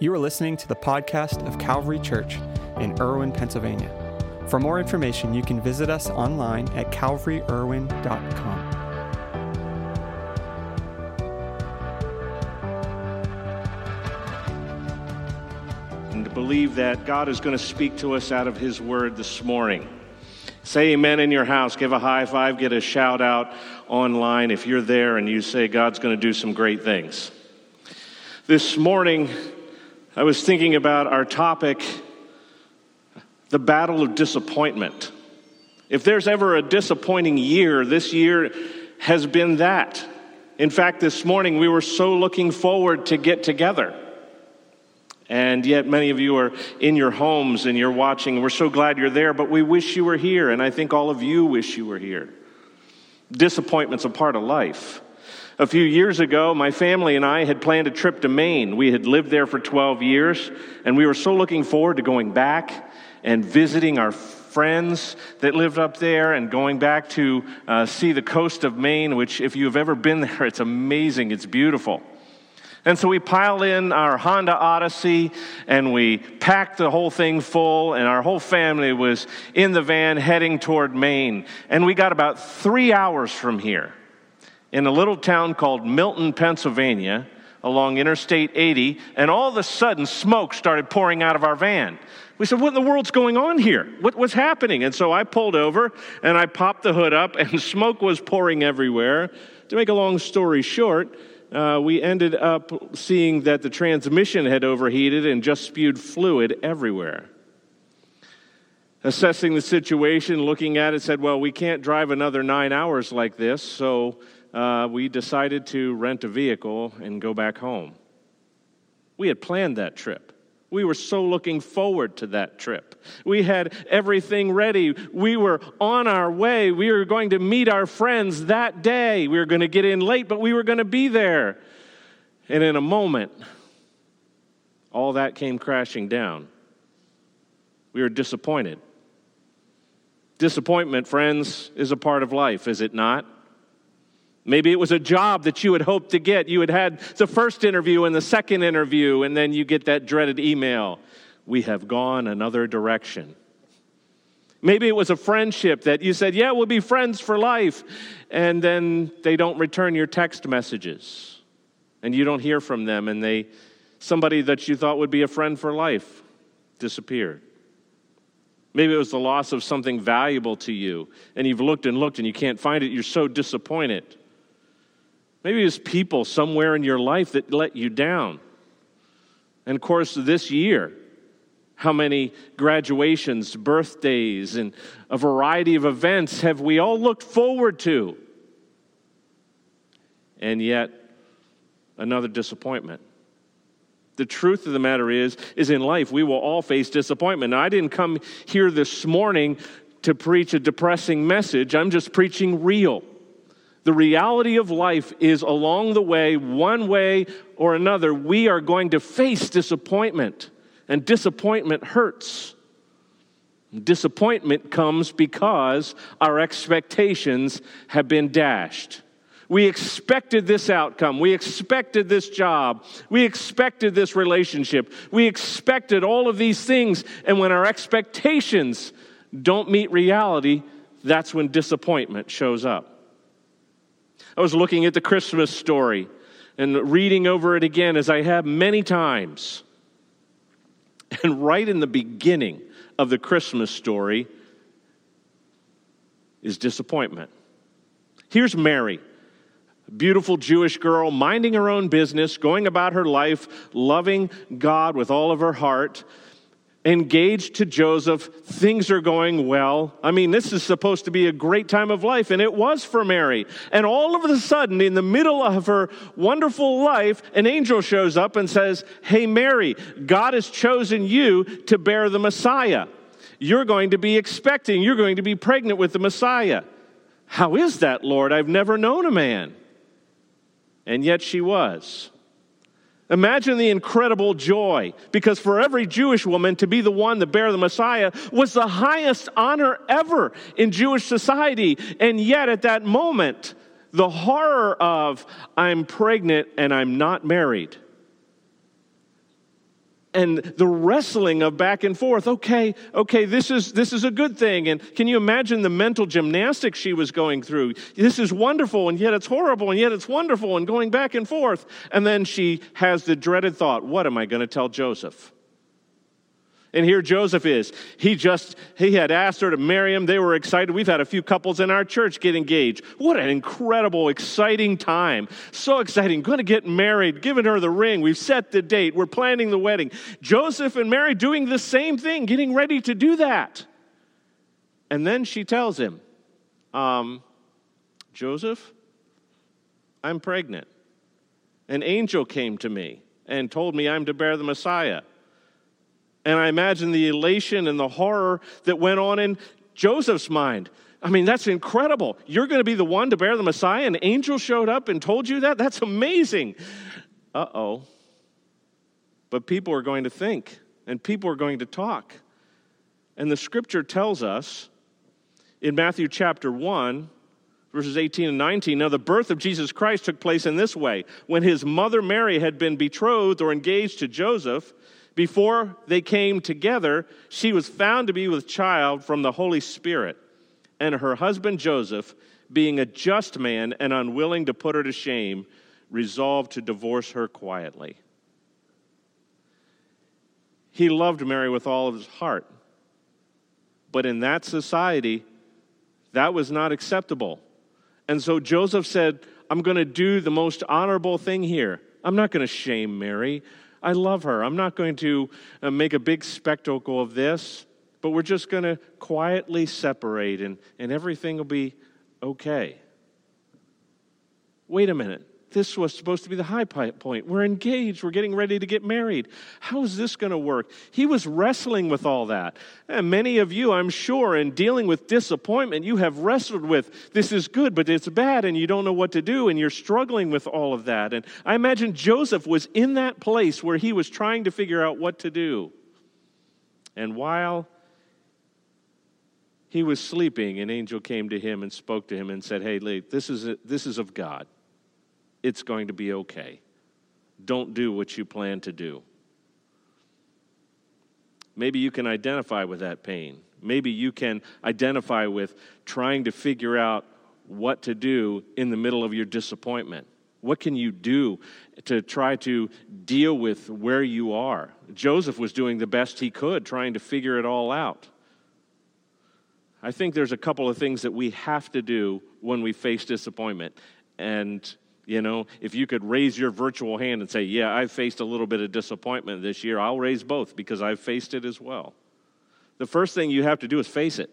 You are listening to the podcast of Calvary Church in Irwin, Pennsylvania. For more information, you can visit us online at calvaryirwin.com. And to believe that God is going to speak to us out of His Word this morning. Say amen in your house. Give a high five. Get a shout out online if you're there and you say God's going to do some great things. This morning, I was thinking about our topic, the battle of disappointment. If there's ever a disappointing year, this year has been that. In fact, this morning we were so looking forward to get together. And yet, many of you are in your homes and you're watching. We're so glad you're there, but we wish you were here, and I think all of you wish you were here. Disappointment's a part of life. A few years ago, my family and I had planned a trip to Maine. We had lived there for 12 years, and we were so looking forward to going back and visiting our friends that lived up there and going back to uh, see the coast of Maine, which, if you've ever been there, it's amazing, it's beautiful. And so we piled in our Honda Odyssey and we packed the whole thing full, and our whole family was in the van heading toward Maine. And we got about three hours from here in a little town called Milton, Pennsylvania, along Interstate 80, and all of a sudden smoke started pouring out of our van. We said, What in the world's going on here? What, what's happening? And so I pulled over and I popped the hood up, and smoke was pouring everywhere. To make a long story short, uh, we ended up seeing that the transmission had overheated and just spewed fluid everywhere. Assessing the situation, looking at it, said, Well, we can't drive another nine hours like this, so uh, we decided to rent a vehicle and go back home. We had planned that trip. We were so looking forward to that trip. We had everything ready. We were on our way. We were going to meet our friends that day. We were going to get in late, but we were going to be there. And in a moment, all that came crashing down. We were disappointed. Disappointment, friends, is a part of life, is it not? Maybe it was a job that you had hoped to get. You had had the first interview and the second interview, and then you get that dreaded email. We have gone another direction. Maybe it was a friendship that you said, Yeah, we'll be friends for life. And then they don't return your text messages. And you don't hear from them. And they, somebody that you thought would be a friend for life disappeared. Maybe it was the loss of something valuable to you. And you've looked and looked and you can't find it. You're so disappointed. Maybe it's people somewhere in your life that let you down. And of course, this year, how many graduations, birthdays, and a variety of events have we all looked forward to? And yet, another disappointment. The truth of the matter is, is in life we will all face disappointment. Now, I didn't come here this morning to preach a depressing message. I'm just preaching real. The reality of life is along the way, one way or another, we are going to face disappointment. And disappointment hurts. Disappointment comes because our expectations have been dashed. We expected this outcome. We expected this job. We expected this relationship. We expected all of these things. And when our expectations don't meet reality, that's when disappointment shows up. I was looking at the Christmas story and reading over it again as I have many times. And right in the beginning of the Christmas story is disappointment. Here's Mary, beautiful Jewish girl, minding her own business, going about her life, loving God with all of her heart engaged to Joseph. Things are going well. I mean, this is supposed to be a great time of life, and it was for Mary. And all of a sudden, in the middle of her wonderful life, an angel shows up and says, Hey, Mary, God has chosen you to bear the Messiah. You're going to be expecting, you're going to be pregnant with the Messiah. How is that, Lord? I've never known a man. And yet she was. Imagine the incredible joy, because for every Jewish woman to be the one to bear the Messiah was the highest honor ever in Jewish society. And yet, at that moment, the horror of, I'm pregnant and I'm not married, and the wrestling of back and forth. Okay okay this is this is a good thing. And can you imagine the mental gymnastics she was going through? This is wonderful and yet it's horrible and yet it's wonderful and going back and forth. And then she has the dreaded thought what am i going to tell joseph and here Joseph is. He just, he had asked her to marry him. They were excited. We've had a few couples in our church get engaged. What an incredible, exciting time. So exciting. Going to get married, giving her the ring. We've set the date. We're planning the wedding. Joseph and Mary doing the same thing, getting ready to do that. And then she tells him, um, Joseph, I'm pregnant. An angel came to me and told me I'm to bear the Messiah. And I imagine the elation and the horror that went on in Joseph's mind. I mean, that's incredible. You're going to be the one to bear the Messiah. An angel showed up and told you that? That's amazing. Uh oh. But people are going to think and people are going to talk. And the scripture tells us in Matthew chapter 1, verses 18 and 19 now the birth of Jesus Christ took place in this way. When his mother Mary had been betrothed or engaged to Joseph, before they came together, she was found to be with child from the Holy Spirit. And her husband Joseph, being a just man and unwilling to put her to shame, resolved to divorce her quietly. He loved Mary with all of his heart. But in that society, that was not acceptable. And so Joseph said, I'm going to do the most honorable thing here. I'm not going to shame Mary. I love her. I'm not going to uh, make a big spectacle of this, but we're just going to quietly separate and, and everything will be okay. Wait a minute. This was supposed to be the high point. We're engaged. We're getting ready to get married. How is this going to work? He was wrestling with all that. And many of you, I'm sure, in dealing with disappointment, you have wrestled with this is good, but it's bad, and you don't know what to do, and you're struggling with all of that. And I imagine Joseph was in that place where he was trying to figure out what to do. And while he was sleeping, an angel came to him and spoke to him and said, Hey, this is, this is of God it's going to be okay. Don't do what you plan to do. Maybe you can identify with that pain. Maybe you can identify with trying to figure out what to do in the middle of your disappointment. What can you do to try to deal with where you are? Joseph was doing the best he could, trying to figure it all out. I think there's a couple of things that we have to do when we face disappointment. And you know, if you could raise your virtual hand and say, Yeah, I've faced a little bit of disappointment this year, I'll raise both because I've faced it as well. The first thing you have to do is face it.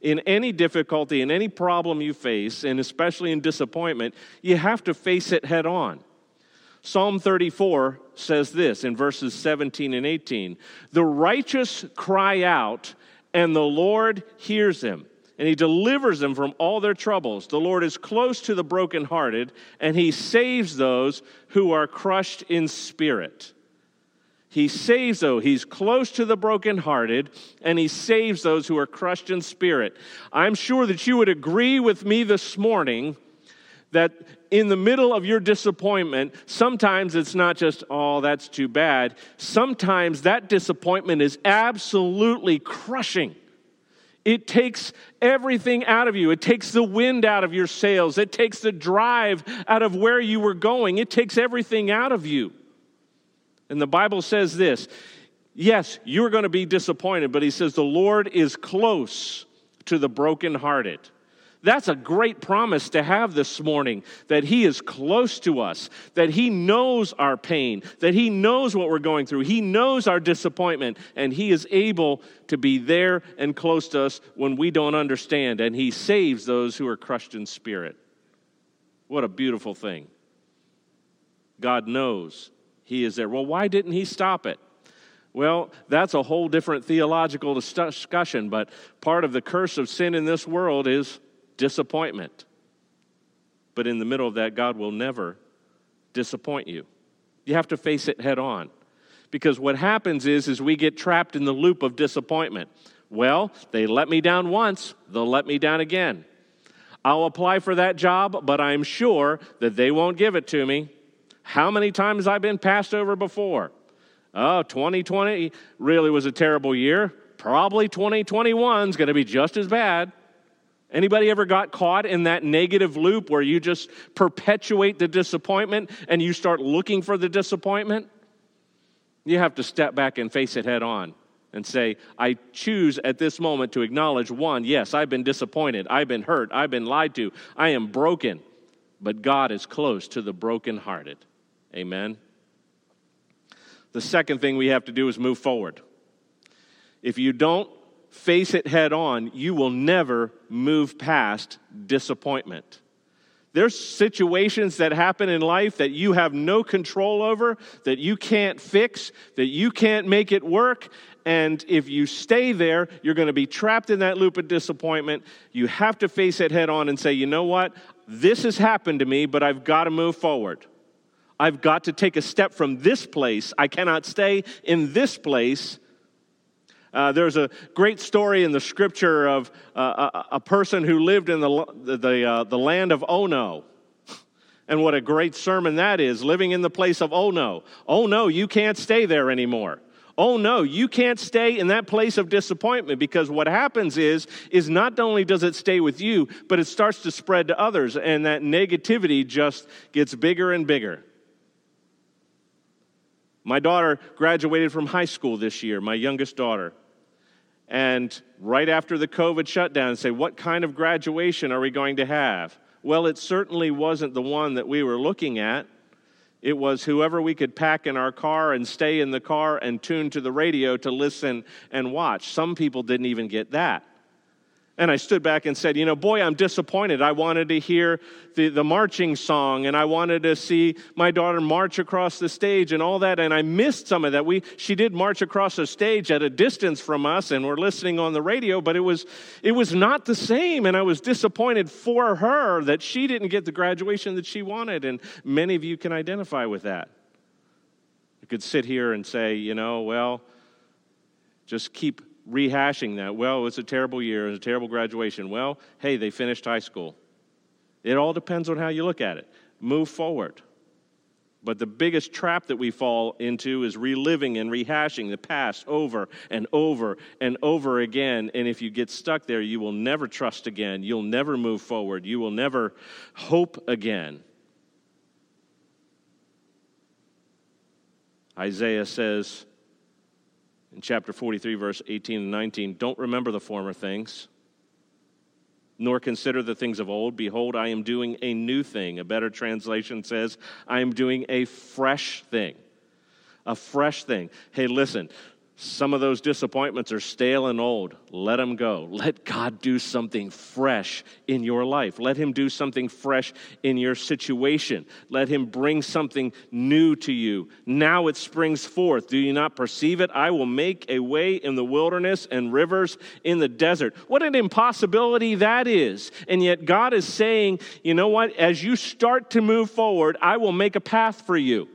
In any difficulty, in any problem you face, and especially in disappointment, you have to face it head on. Psalm 34 says this in verses 17 and 18 The righteous cry out, and the Lord hears them and he delivers them from all their troubles. The Lord is close to the brokenhearted, and he saves those who are crushed in spirit. He saves those. He's close to the brokenhearted, and he saves those who are crushed in spirit. I'm sure that you would agree with me this morning that in the middle of your disappointment, sometimes it's not just, oh, that's too bad. Sometimes that disappointment is absolutely crushing. It takes everything out of you. It takes the wind out of your sails. It takes the drive out of where you were going. It takes everything out of you. And the Bible says this yes, you're going to be disappointed, but he says the Lord is close to the brokenhearted. That's a great promise to have this morning that He is close to us, that He knows our pain, that He knows what we're going through, He knows our disappointment, and He is able to be there and close to us when we don't understand, and He saves those who are crushed in spirit. What a beautiful thing. God knows He is there. Well, why didn't He stop it? Well, that's a whole different theological discussion, but part of the curse of sin in this world is disappointment. But in the middle of that, God will never disappoint you. You have to face it head on. Because what happens is, is we get trapped in the loop of disappointment. Well, they let me down once, they'll let me down again. I'll apply for that job, but I'm sure that they won't give it to me. How many times I've been passed over before? Oh, 2020 really was a terrible year. Probably 2021 is going to be just as bad. Anybody ever got caught in that negative loop where you just perpetuate the disappointment and you start looking for the disappointment? You have to step back and face it head on and say, I choose at this moment to acknowledge one, yes, I've been disappointed, I've been hurt, I've been lied to, I am broken, but God is close to the brokenhearted. Amen. The second thing we have to do is move forward. If you don't face it head on, you will never move past disappointment. There's situations that happen in life that you have no control over, that you can't fix, that you can't make it work. And if you stay there, you're going to be trapped in that loop of disappointment. You have to face it head on and say, you know what? This has happened to me, but I've got to move forward. I've got to take a step from this place. I cannot stay in this place. Uh, there's a great story in the scripture of uh, a, a, person who lived in the, the, uh, the land of Ono. And what a great sermon that is, living in the place of oh no. Oh no, you can't stay there anymore. Oh no, you can't stay in that place of disappointment because what happens is is not only does it stay with you, but it starts to spread to others and that negativity just gets bigger and bigger. My daughter graduated from high school this year, my youngest daughter. And right after the COVID shutdown, say, what kind of graduation are we going to have? Well, it certainly wasn't the one that we were looking at. It was whoever we could pack in our car and stay in the car and tune to the radio to listen and watch. Some people didn't even get that. And I stood back and said, You know, boy, I'm disappointed. I wanted to hear the, the marching song and I wanted to see my daughter march across the stage and all that. And I missed some of that. We, she did march across the stage at a distance from us and we're listening on the radio, but it was, it was not the same. And I was disappointed for her that she didn't get the graduation that she wanted. And many of you can identify with that. You could sit here and say, You know, well, just keep rehashing that. Well, it was a terrible year, it was a terrible graduation. Well, hey, they finished high school. It all depends on how you look at it. Move forward. But the biggest trap that we fall into is reliving and rehashing the past over and over and over again. And if you get stuck there, you will never trust again. You'll never move forward. You will never hope again. Isaiah says, in chapter 43, verse 18 and 19 Don't remember the former things, nor consider the things of old. Behold, I am doing a new thing. A better translation says, I am doing a fresh thing. A fresh thing. Hey, listen, some of those disappointments are stale and old. Let them go. Let God do something fresh in your life. Let Him do something fresh in your situation. Let Him bring something new to you. Now it springs forth. Do you not perceive it? I will make a way in the wilderness and rivers in the desert. What an impossibility that is. And yet God is saying, you know what? As you start to move forward, I will make a path for you.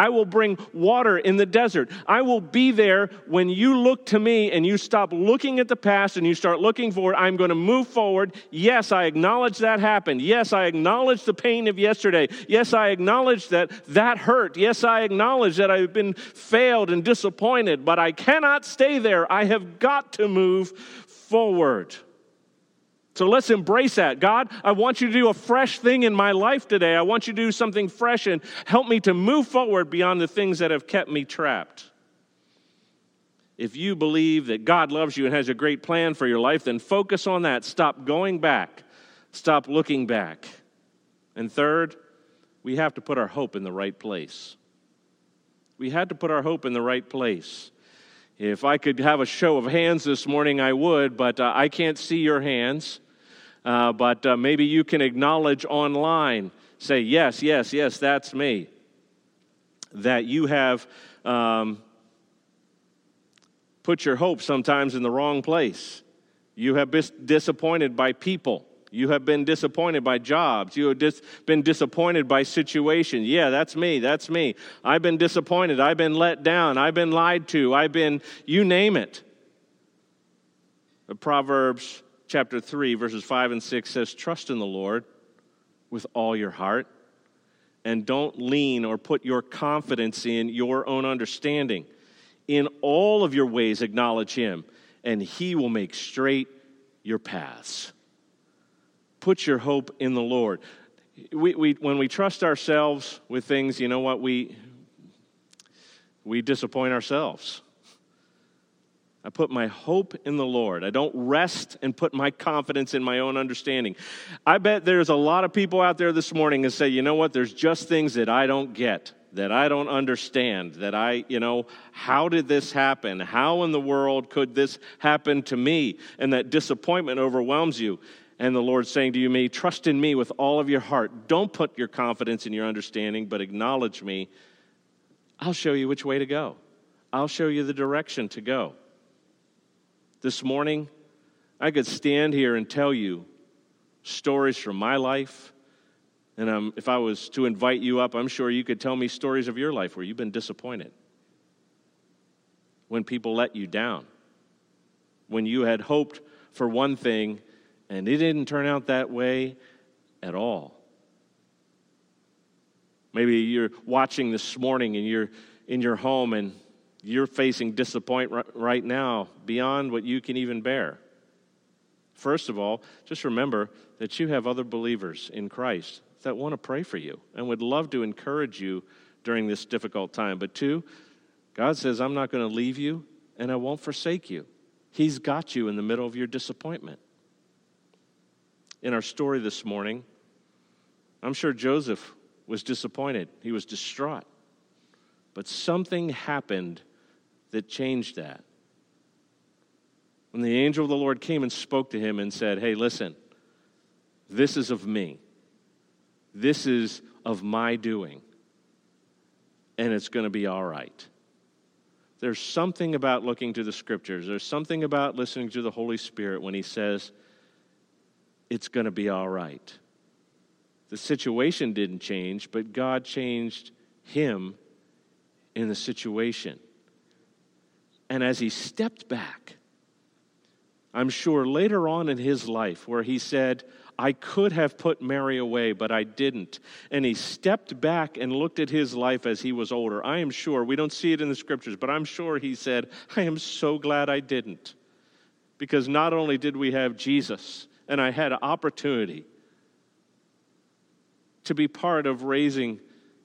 I will bring water in the desert. I will be there when you look to me and you stop looking at the past and you start looking forward. I'm going to move forward. Yes, I acknowledge that happened. Yes, I acknowledge the pain of yesterday. Yes, I acknowledge that that hurt. Yes, I acknowledge that I've been failed and disappointed, but I cannot stay there. I have got to move forward. So let's embrace that. God, I want you to do a fresh thing in my life today. I want you to do something fresh and help me to move forward beyond the things that have kept me trapped. If you believe that God loves you and has a great plan for your life, then focus on that. Stop going back, stop looking back. And third, we have to put our hope in the right place. We had to put our hope in the right place. If I could have a show of hands this morning, I would, but uh, I can't see your hands. Uh, but uh, maybe you can acknowledge online, say, Yes, yes, yes, that's me. That you have um, put your hope sometimes in the wrong place. You have been disappointed by people. You have been disappointed by jobs. You have dis- been disappointed by situations. Yeah, that's me. That's me. I've been disappointed. I've been let down. I've been lied to. I've been, you name it. Proverbs chapter 3, verses 5 and 6 says, Trust in the Lord with all your heart and don't lean or put your confidence in your own understanding. In all of your ways, acknowledge Him, and He will make straight your paths. Put your hope in the Lord. We, we, when we trust ourselves with things, you know what? We, we disappoint ourselves. I put my hope in the Lord. I don't rest and put my confidence in my own understanding. I bet there's a lot of people out there this morning and say, you know what, there's just things that I don't get, that I don't understand, that I, you know, how did this happen? How in the world could this happen to me? And that disappointment overwhelms you. And the Lord's saying to you, me, trust in me with all of your heart. Don't put your confidence in your understanding, but acknowledge me. I'll show you which way to go. I'll show you the direction to go. This morning, I could stand here and tell you stories from my life. And um, if I was to invite you up, I'm sure you could tell me stories of your life where you've been disappointed. When people let you down. When you had hoped for one thing and it didn't turn out that way at all. Maybe you're watching this morning and you're in your home and you're facing disappointment right now beyond what you can even bear. First of all, just remember that you have other believers in Christ that want to pray for you and would love to encourage you during this difficult time. But two, God says, I'm not going to leave you and I won't forsake you. He's got you in the middle of your disappointment in our story this morning, I'm sure Joseph was disappointed. He was distraught. But something happened that changed that. When the angel of the Lord came and spoke to him and said, Hey, listen, this is of me. This is of my doing. And it's going to be all right. There's something about looking to the scriptures. There's something about listening to the Holy Spirit when he says, it's going to be all right. The situation didn't change, but God changed him in the situation. And as he stepped back, I'm sure later on in his life, where he said, I could have put Mary away, but I didn't. And he stepped back and looked at his life as he was older. I am sure, we don't see it in the scriptures, but I'm sure he said, I am so glad I didn't. Because not only did we have Jesus, and I had an opportunity to be part of raising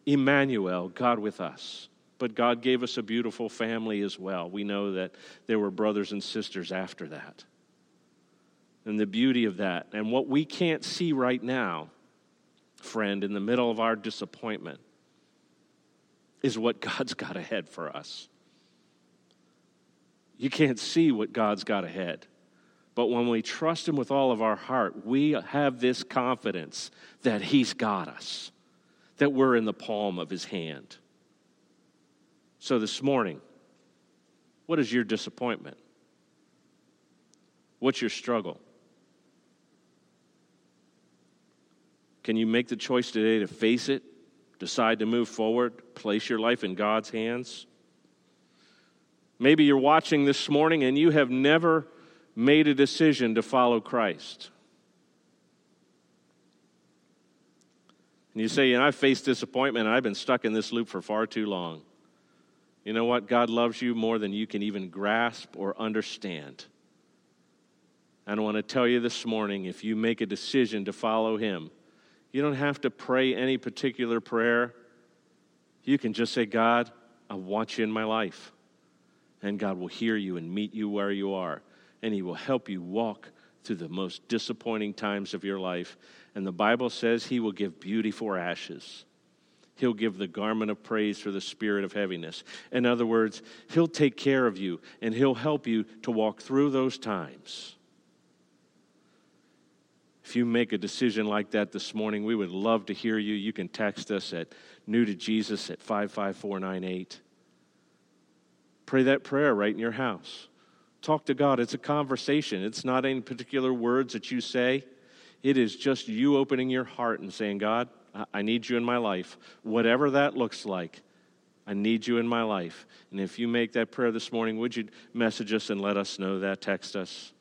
Emmanuel, God with us. But God gave us a beautiful family as well. We know that there were brothers and sisters after that. And the beauty of that, and what we can't see right now, friend, in the middle of our disappointment, is what God's got ahead for us. You can't see what God's got ahead. But when we trust Him with all of our heart, we have this confidence that He's got us, that we're in the palm of His hand. So this morning, what is your disappointment? What's your struggle? Can you make the choice today to face it, decide to move forward, place your life in God's hands? Maybe you're watching this morning and you have never made a decision to follow Christ. And you say, and I've faced disappointment and I've been stuck in this loop for far too long. You know what? God loves you more than you can even grasp or understand. And I want to tell you this morning if you make a decision to follow Him, you don't have to pray any particular prayer. You can just say, God, I want you in my life. And God will hear you and meet you where you are and He will help you walk through the most disappointing times of your life. And the Bible says He will give beauty for ashes. He'll give the garment of praise for the spirit of heaviness. In other words, He'll take care of you and He'll help you to walk through those times. If you make a decision like that this morning, we would love to hear you. You can text us at new to Jesus at 55498. Pray that prayer right in your house. Talk to God. It's a conversation, it's not any particular words that you say. It is just you opening your heart and saying, God, I need you in my life. Whatever that looks like, I need you in my life. And if you make that prayer this morning, would you message us and let us know that? Text us.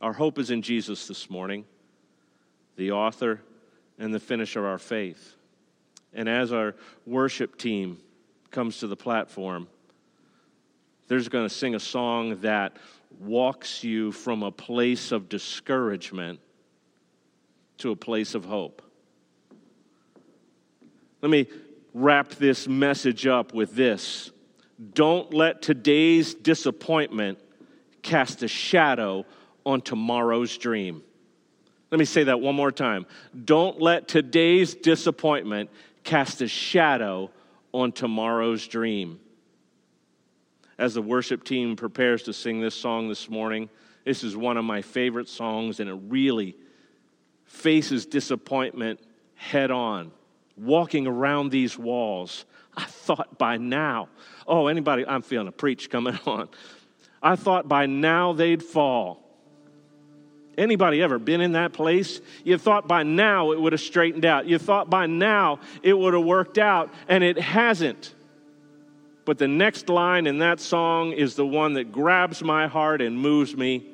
Our hope is in Jesus this morning, the author and the finisher of our faith. And as our worship team comes to the platform, they're going to sing a song that walks you from a place of discouragement to a place of hope. Let me wrap this message up with this. Don't let today's disappointment cast a shadow on tomorrow's dream. Let me say that one more time. Don't let today's disappointment cast a shadow on tomorrow's dream. As the worship team prepares to sing this song this morning, this is one of my favorite songs, and it really faces disappointment head on walking around these walls. I thought by now, oh, anybody, I'm feeling a preach coming on. I thought by now they'd fall. Anybody ever been in that place? You thought by now it would have straightened out. You thought by now it would have worked out, and it hasn't. But the next line in that song is the one that grabs my heart and moves me.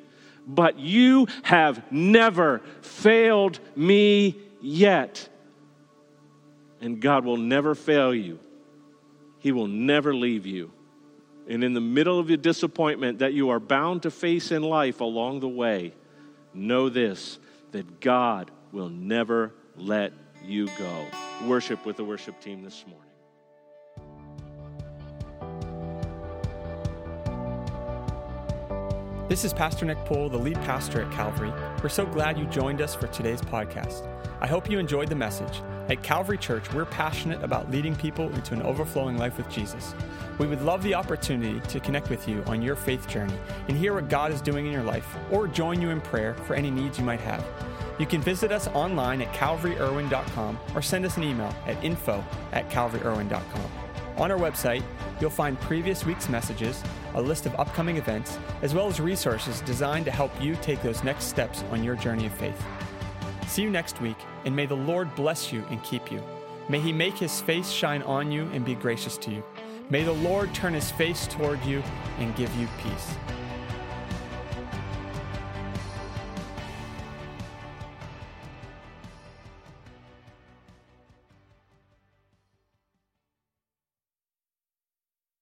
But you have never failed me yet. And God will never fail you, He will never leave you. And in the middle of your disappointment that you are bound to face in life along the way, know this that God will never let you go. Worship with the worship team this morning. This is Pastor Nick Poole, the lead pastor at Calvary. We're so glad you joined us for today's podcast. I hope you enjoyed the message. At Calvary Church, we're passionate about leading people into an overflowing life with Jesus. We would love the opportunity to connect with you on your faith journey and hear what God is doing in your life or join you in prayer for any needs you might have. You can visit us online at calvaryirwin.com or send us an email at info at calvaryirwin.com. On our website, you'll find previous week's messages, a list of upcoming events, as well as resources designed to help you take those next steps on your journey of faith. See you next week, and may the Lord bless you and keep you. May he make his face shine on you and be gracious to you. May the Lord turn his face toward you and give you peace.